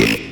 Revolution.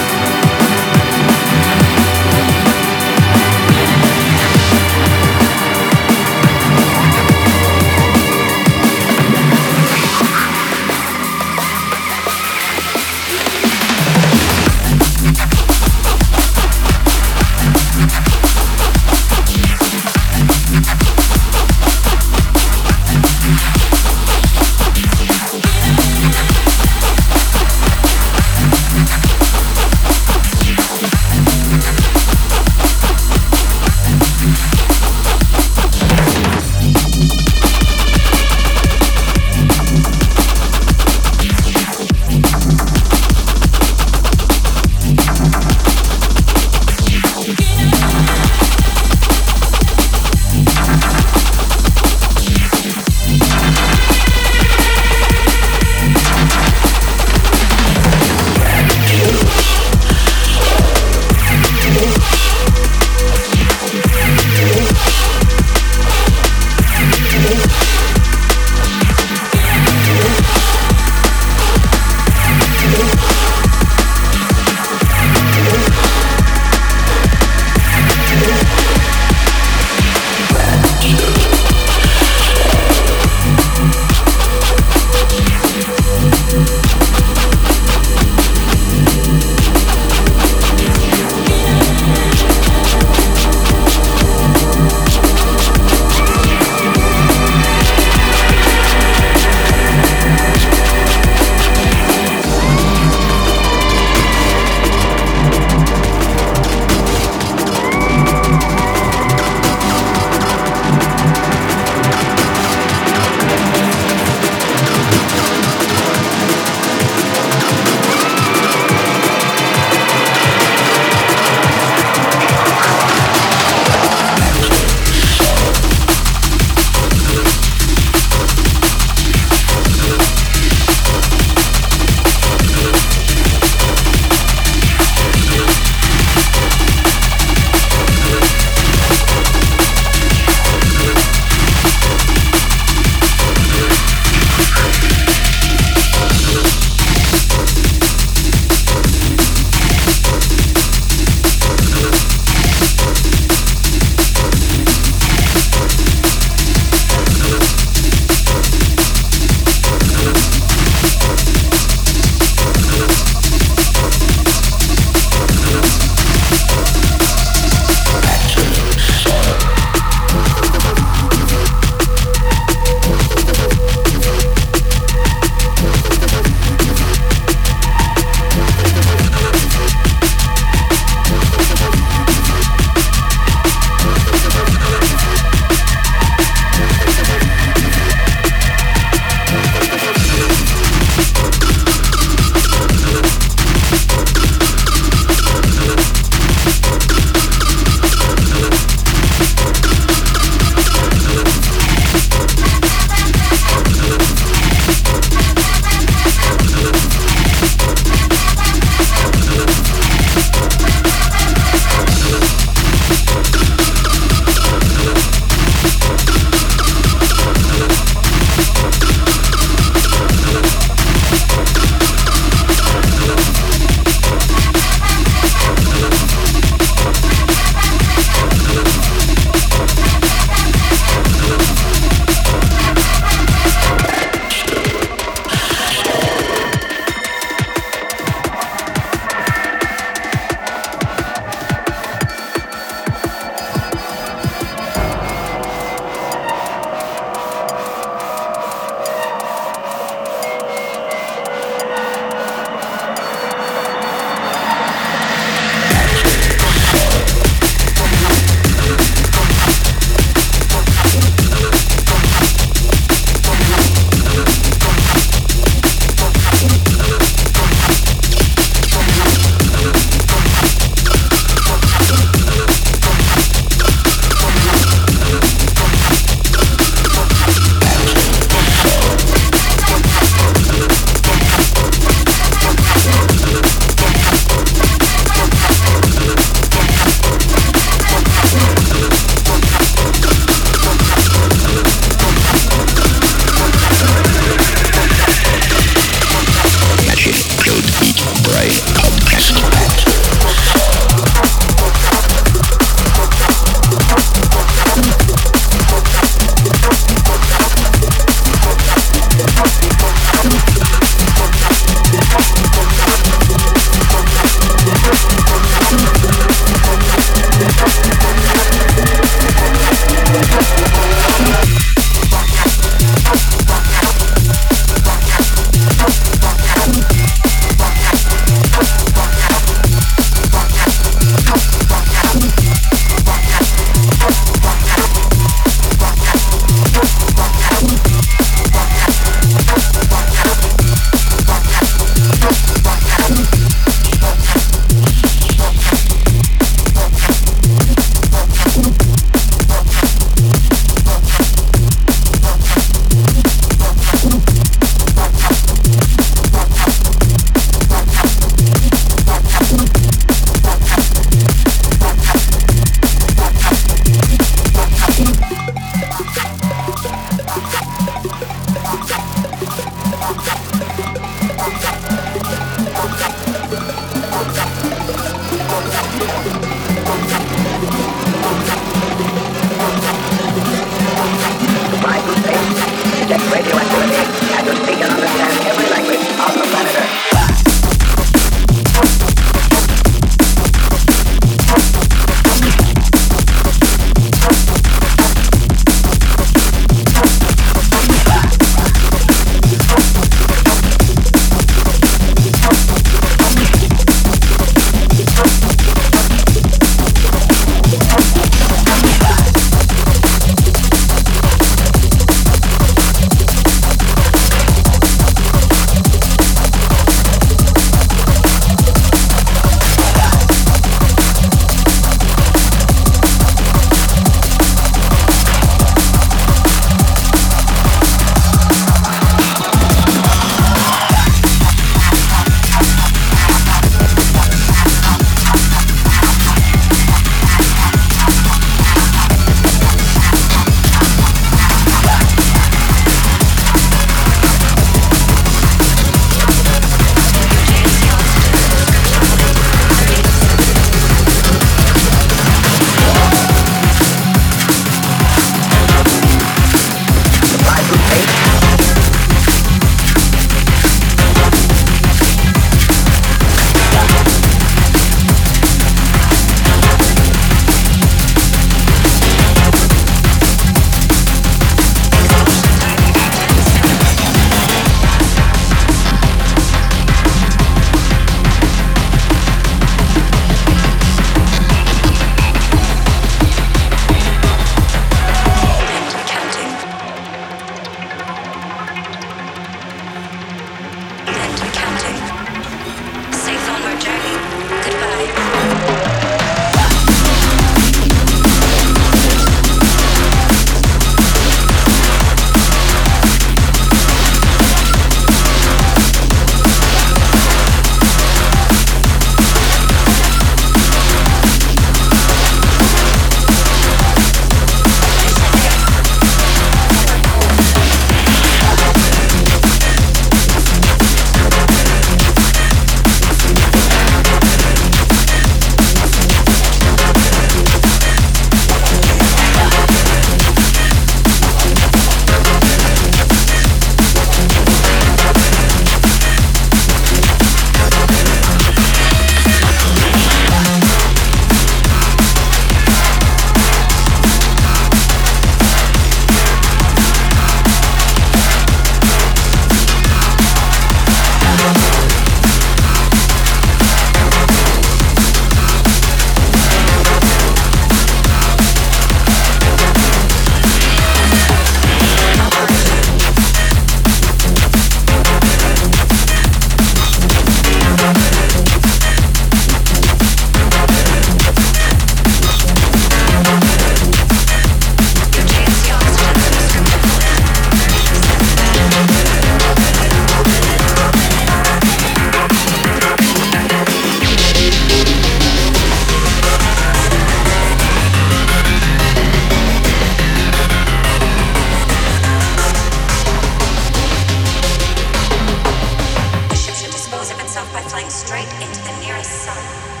itself by flying straight into the nearest sun.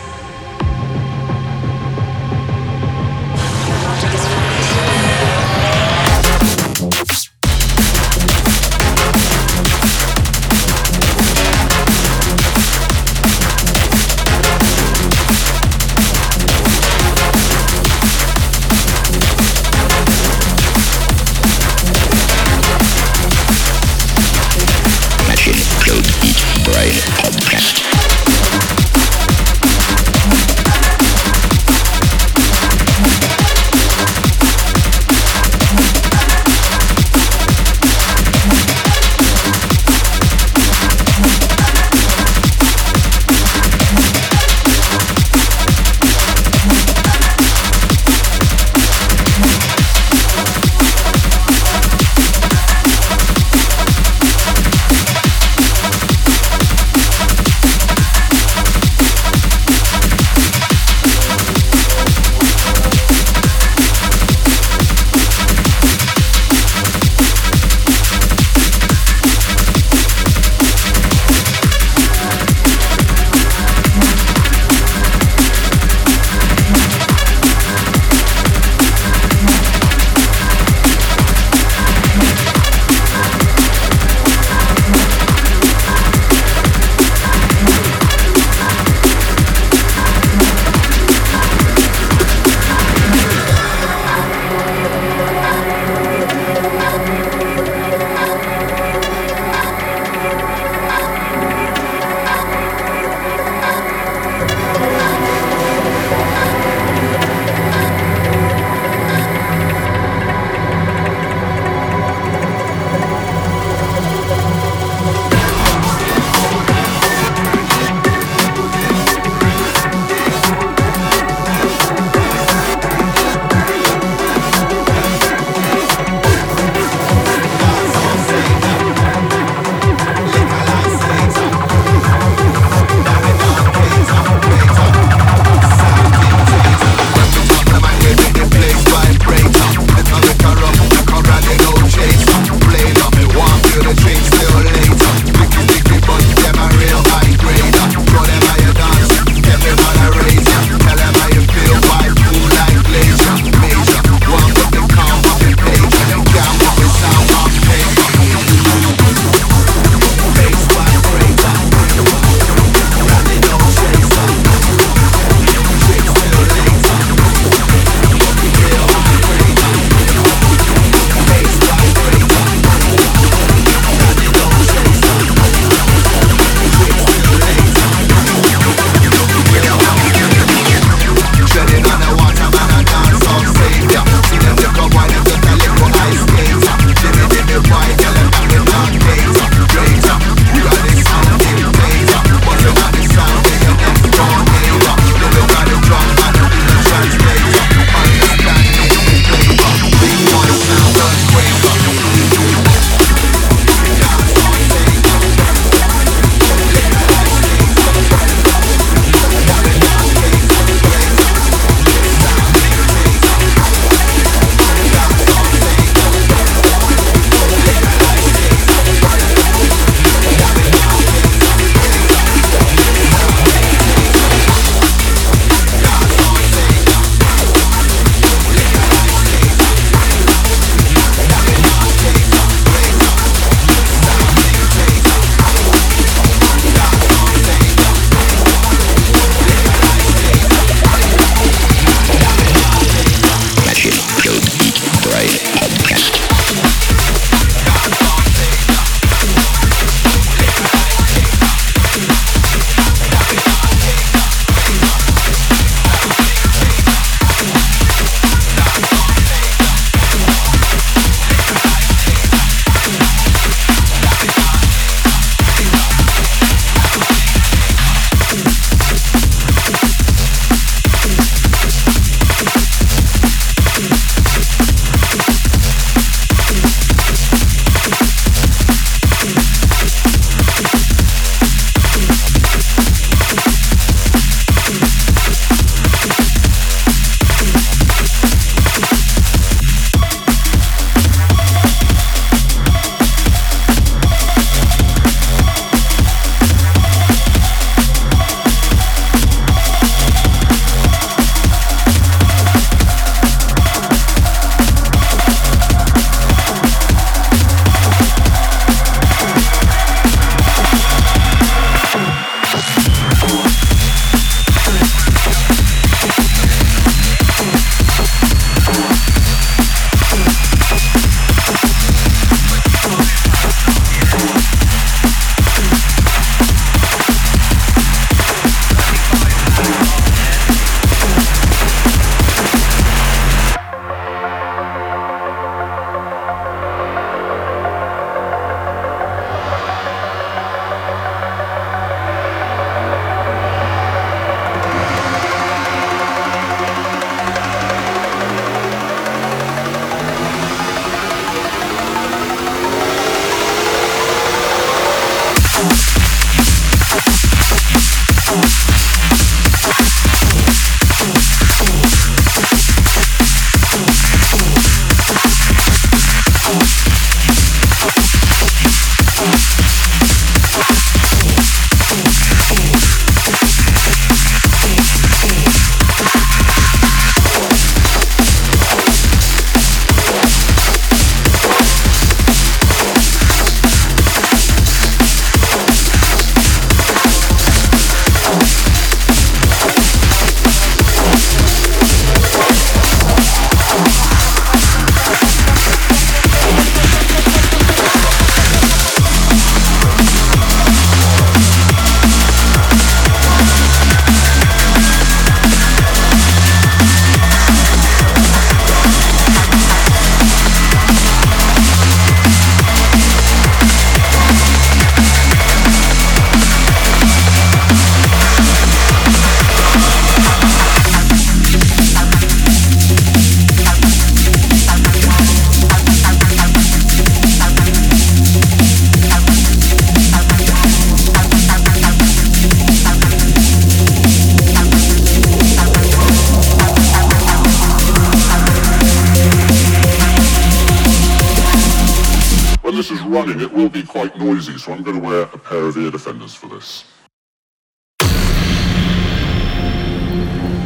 Running, it will be quite noisy, so I'm going to wear a pair of ear defenders for this.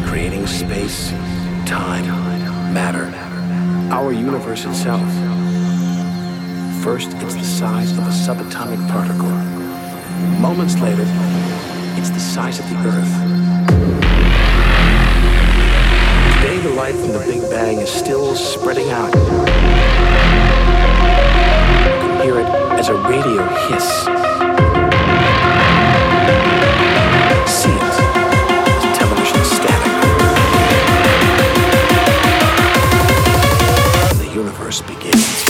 Creating space, time, matter, our universe itself. First, it's the size of a subatomic particle. Moments later, it's the size of the Earth. Today, the light from the Big Bang is still spreading out. Hear it as a radio hiss. See it television static. The universe begins.